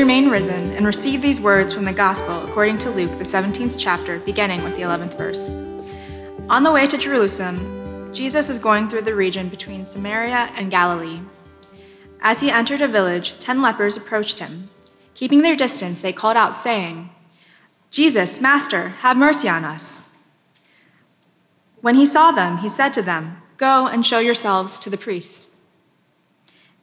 remain risen and receive these words from the Gospel according to Luke, the 17th chapter, beginning with the 11th verse. On the way to Jerusalem, Jesus was going through the region between Samaria and Galilee. As he entered a village, ten lepers approached him. Keeping their distance, they called out, saying, Jesus, Master, have mercy on us. When he saw them, he said to them, Go and show yourselves to the priests.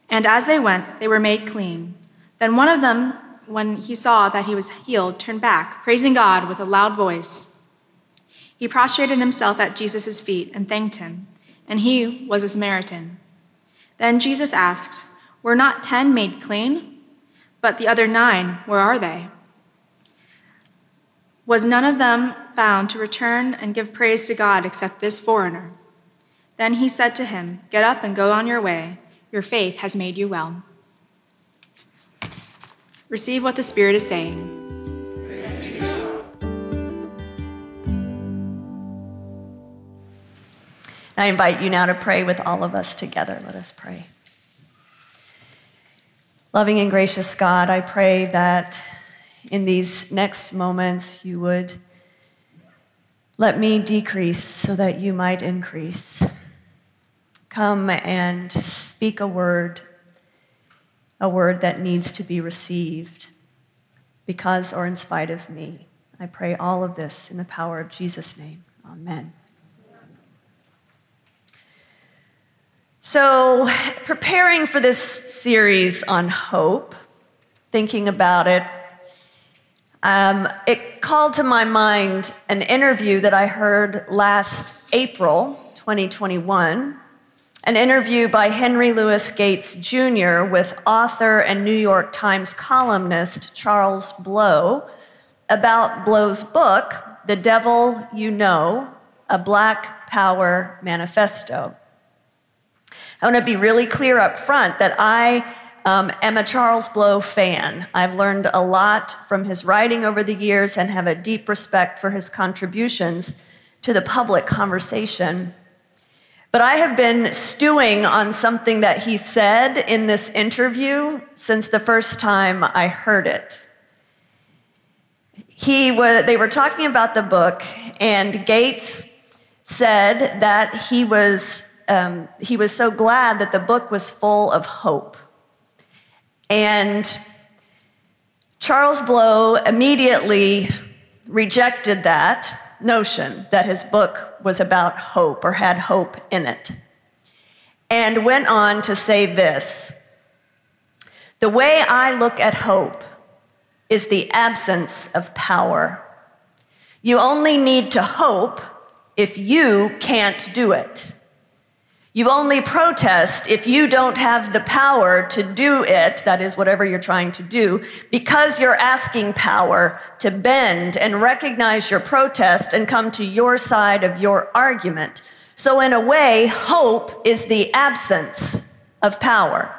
And as they went, they were made clean. Then one of them, when he saw that he was healed, turned back, praising God with a loud voice. He prostrated himself at Jesus' feet and thanked him, and he was a Samaritan. Then Jesus asked, Were not ten made clean? But the other nine, where are they? Was none of them found to return and give praise to God except this foreigner? Then he said to him, Get up and go on your way. Your faith has made you well. Receive what the Spirit is saying. I invite you now to pray with all of us together. Let us pray. Loving and gracious God, I pray that in these next moments you would let me decrease so that you might increase. Come and speak a word, a word that needs to be received because or in spite of me. I pray all of this in the power of Jesus' name. Amen. So, preparing for this series on hope, thinking about it, um, it called to my mind an interview that I heard last April 2021, an interview by Henry Louis Gates Jr. with author and New York Times columnist Charles Blow about Blow's book, The Devil You Know, a Black Power Manifesto. I want to be really clear up front that I um, am a Charles Blow fan. I've learned a lot from his writing over the years and have a deep respect for his contributions to the public conversation. But I have been stewing on something that he said in this interview since the first time I heard it. He was, they were talking about the book, and Gates said that he was um, he was so glad that the book was full of hope. And Charles Blow immediately rejected that notion that his book was about hope or had hope in it, and went on to say this The way I look at hope is the absence of power. You only need to hope if you can't do it. You only protest if you don't have the power to do it, that is, whatever you're trying to do, because you're asking power to bend and recognize your protest and come to your side of your argument. So, in a way, hope is the absence of power.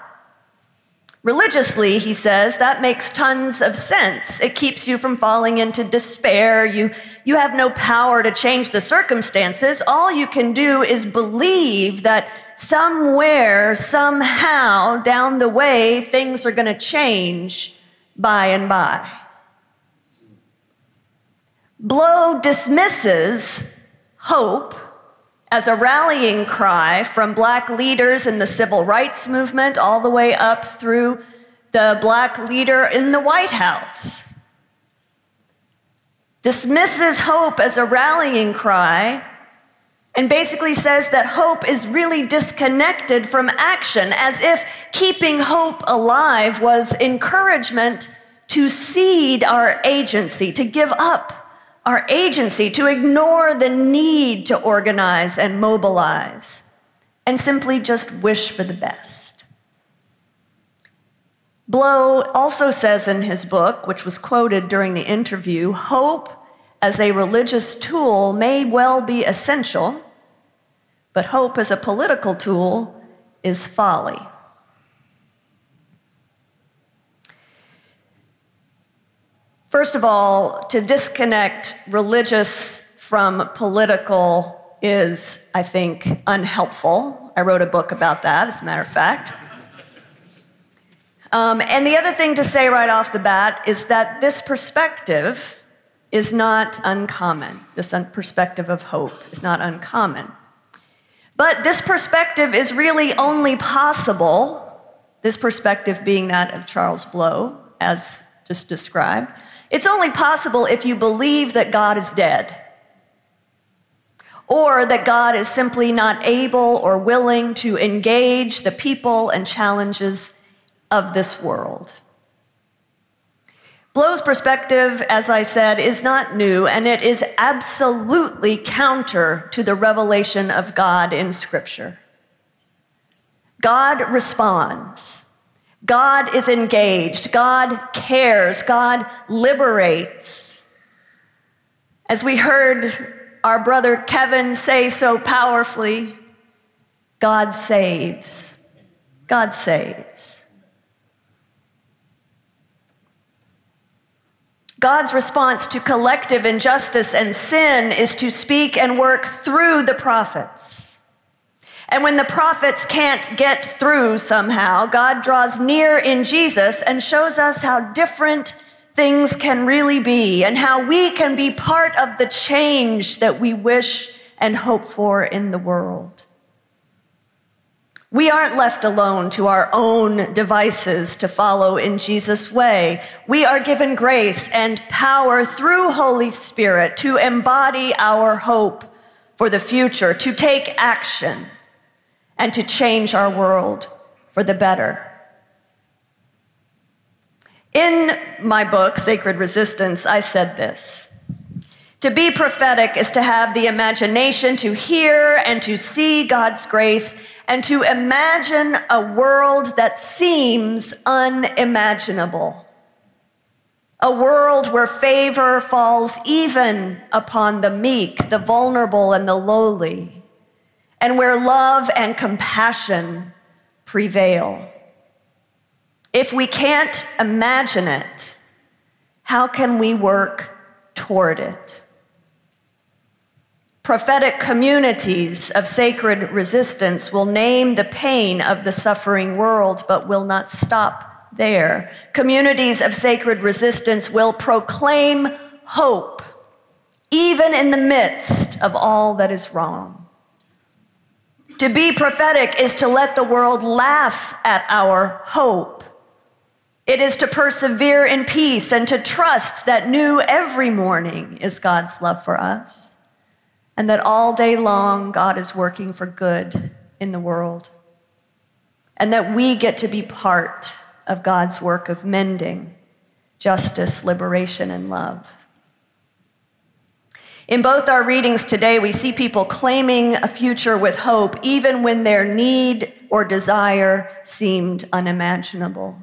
Religiously, he says, that makes tons of sense. It keeps you from falling into despair. You, you have no power to change the circumstances. All you can do is believe that somewhere, somehow, down the way, things are going to change by and by. Blow dismisses hope as a rallying cry from black leaders in the civil rights movement all the way up through the black leader in the White House. Dismisses hope as a rallying cry and basically says that hope is really disconnected from action, as if keeping hope alive was encouragement to cede our agency, to give up our agency, to ignore the need to organize and mobilize, and simply just wish for the best. Blow also says in his book, which was quoted during the interview, hope as a religious tool may well be essential, but hope as a political tool is folly. First of all, to disconnect religious from political is, I think, unhelpful. I wrote a book about that, as a matter of fact. Um, and the other thing to say right off the bat is that this perspective is not uncommon. This perspective of hope is not uncommon. But this perspective is really only possible, this perspective being that of Charles Blow, as just described. It's only possible if you believe that God is dead or that God is simply not able or willing to engage the people and challenges of this world. Blow's perspective, as I said, is not new, and it is absolutely counter to the revelation of God in Scripture. God responds. God is engaged. God cares. God liberates. As we heard our brother Kevin say so powerfully God saves. God saves. God's response to collective injustice and sin is to speak and work through the prophets. And when the prophets can't get through somehow, God draws near in Jesus and shows us how different things can really be and how we can be part of the change that we wish and hope for in the world. We aren't left alone to our own devices to follow in Jesus' way. We are given grace and power through Holy Spirit to embody our hope for the future, to take action, and to change our world for the better. In my book, Sacred Resistance, I said this To be prophetic is to have the imagination to hear and to see God's grace and to imagine a world that seems unimaginable. A world where favor falls even upon the meek, the vulnerable, and the lowly, and where love and compassion prevail. If we can't imagine it, how can we work toward it? Prophetic communities of sacred resistance will name the pain of the suffering world, but will not stop there. Communities of sacred resistance will proclaim hope, even in the midst of all that is wrong. To be prophetic is to let the world laugh at our hope it is to persevere in peace and to trust that new every morning is God's love for us, and that all day long God is working for good in the world, and that we get to be part of God's work of mending, justice, liberation, and love. In both our readings today, we see people claiming a future with hope, even when their need or desire seemed unimaginable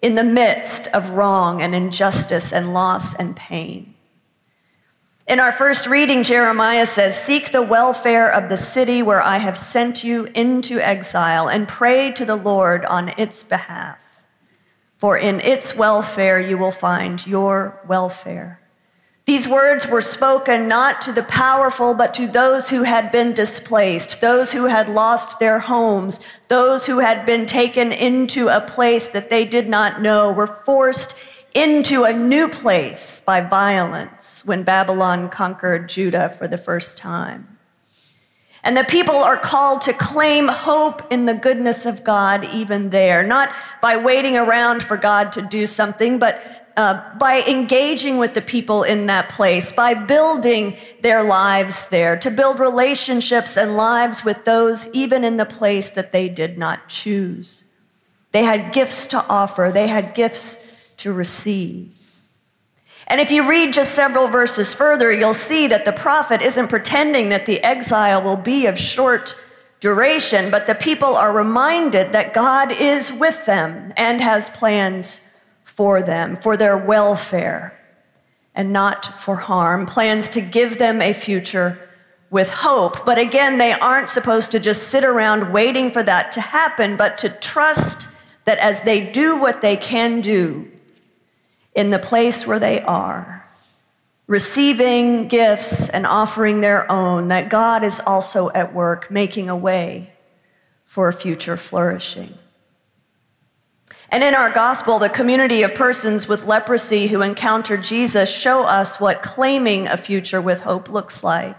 in the midst of wrong and injustice and loss and pain. In our first reading, Jeremiah says, Seek the welfare of the city where I have sent you into exile and pray to the Lord on its behalf. For in its welfare you will find your welfare. These words were spoken not to the powerful, but to those who had been displaced, those who had lost their homes, those who had been taken into a place that they did not know, were forced into a new place by violence when Babylon conquered Judah for the first time. And the people are called to claim hope in the goodness of God even there, not by waiting around for God to do something, but uh, by engaging with the people in that place, by building their lives there, to build relationships and lives with those even in the place that they did not choose. They had gifts to offer, they had gifts to receive. And if you read just several verses further, you'll see that the prophet isn't pretending that the exile will be of short duration, but the people are reminded that God is with them and has plans for them, for their welfare, and not for harm, plans to give them a future with hope. But again, they aren't supposed to just sit around waiting for that to happen, but to trust that as they do what they can do in the place where they are, receiving gifts and offering their own, that God is also at work making a way for a future flourishing. And in our gospel, the community of persons with leprosy who encounter Jesus show us what claiming a future with hope looks like.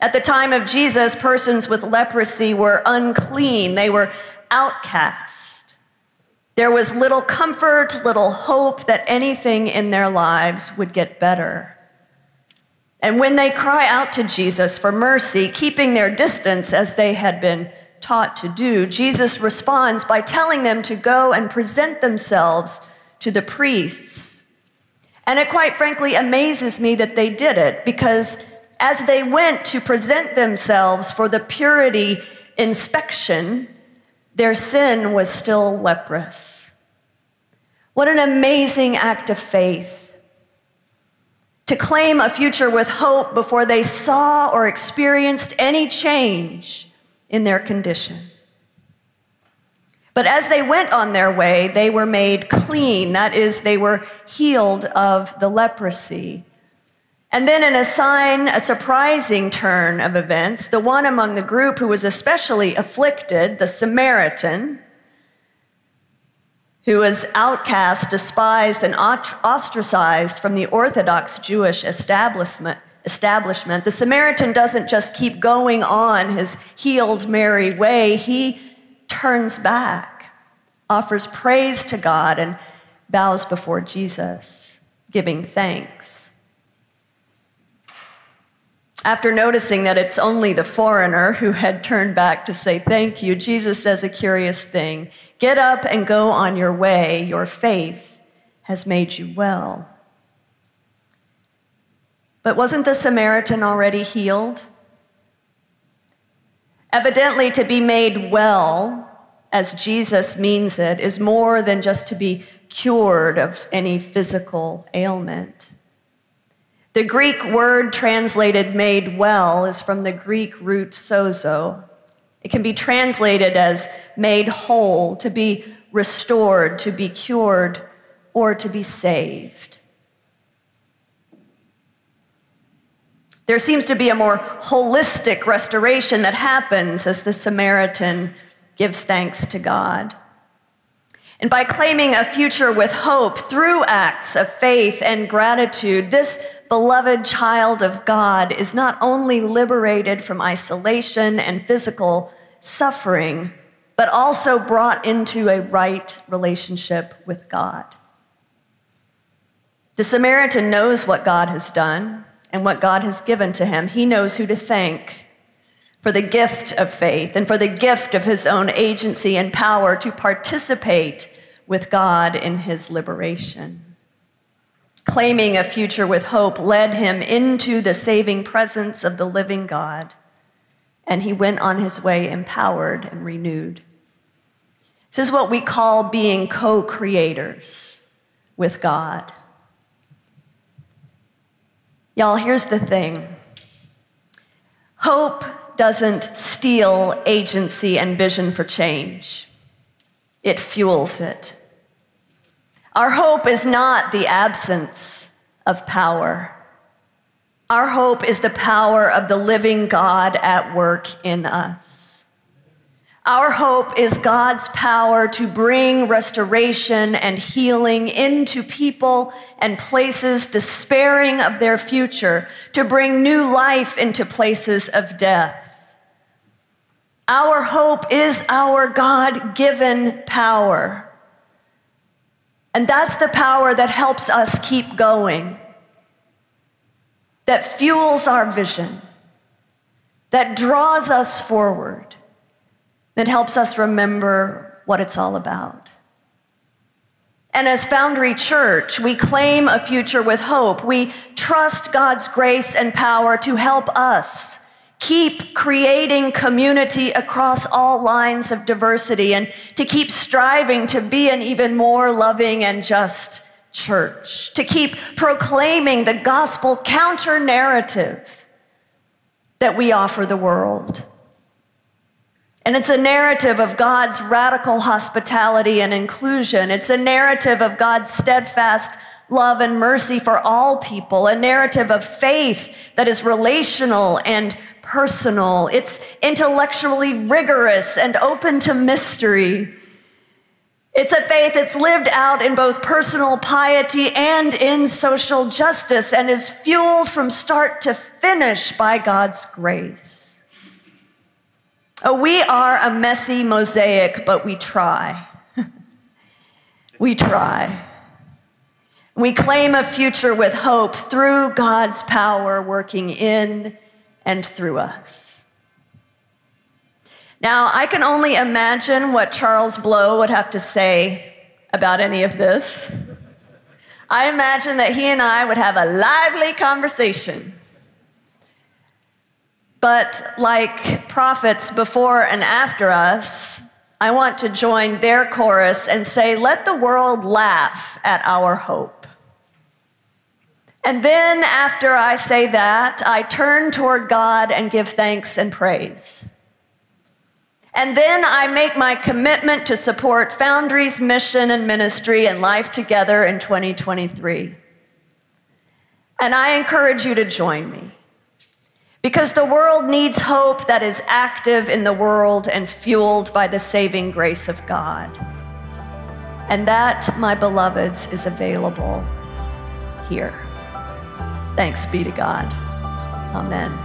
At the time of Jesus, persons with leprosy were unclean, they were outcast. There was little comfort, little hope that anything in their lives would get better. And when they cry out to Jesus for mercy, keeping their distance as they had been taught to do, Jesus responds by telling them to go and present themselves to the priests. And it quite frankly amazes me that they did it because as they went to present themselves for the purity inspection, their sin was still leprous. What an amazing act of faith. To claim a future with hope before they saw or experienced any change in their condition. But as they went on their way, they were made clean. That is, they were healed of the leprosy. And then, in a sign, a surprising turn of events, the one among the group who was especially afflicted, the Samaritan, who was outcast, despised, and ostracized from the Orthodox Jewish establishment, establishment. The Samaritan doesn't just keep going on his healed, merry way, he turns back, offers praise to God, and bows before Jesus, giving thanks. After noticing that it's only the foreigner who had turned back to say thank you, Jesus says a curious thing Get up and go on your way. Your faith has made you well. But wasn't the Samaritan already healed? Evidently, to be made well, as Jesus means it, is more than just to be cured of any physical ailment. The Greek word translated made well is from the Greek root sozo. It can be translated as made whole, to be restored, to be cured, or to be saved. There seems to be a more holistic restoration that happens as the Samaritan gives thanks to God. And by claiming a future with hope through acts of faith and gratitude, this beloved child of God is not only liberated from isolation and physical suffering, but also brought into a right relationship with God. The Samaritan knows what God has done and what God has given to him. He knows who to thank for the gift of faith and for the gift of his own agency and power to participate with God in his liberation. Claiming a future with hope led him into the saving presence of the living God, and he went on his way empowered and renewed. This is what we call being co creators with God. Y'all, here's the thing hope doesn't steal agency and vision for change, it fuels it. Our hope is not the absence of power. Our hope is the power of the living God at work in us. Our hope is God's power to bring restoration and healing into people and places despairing of their future, to bring new life into places of death. Our hope is our God given power. And that's the power that helps us keep going, that fuels our vision, that draws us forward that helps us remember what it's all about. And as Foundry Church, we claim a future with hope. We trust God's grace and power to help us keep creating community across all lines of diversity and to keep striving to be an even more loving and just church, to keep proclaiming the gospel counter narrative that we offer the world. And it's a narrative of God's radical hospitality and inclusion. It's a narrative of God's steadfast love and mercy for all people, a narrative of faith that is relational and personal. It's intellectually rigorous and open to mystery. It's a faith that's lived out in both personal piety and in social justice and is fueled from start to finish by God's grace. Oh, we are a messy mosaic, but we try. we try. We claim a future with hope through God's power working in and through us. Now, I can only imagine what Charles Blow would have to say about any of this. I imagine that he and I would have a lively conversation. But like prophets before and after us, I want to join their chorus and say, Let the world laugh at our hope. And then, after I say that, I turn toward God and give thanks and praise. And then I make my commitment to support Foundry's mission and ministry and life together in 2023. And I encourage you to join me because the world needs hope that is active in the world and fueled by the saving grace of God. And that, my beloveds, is available here. Thanks be to God. Amen.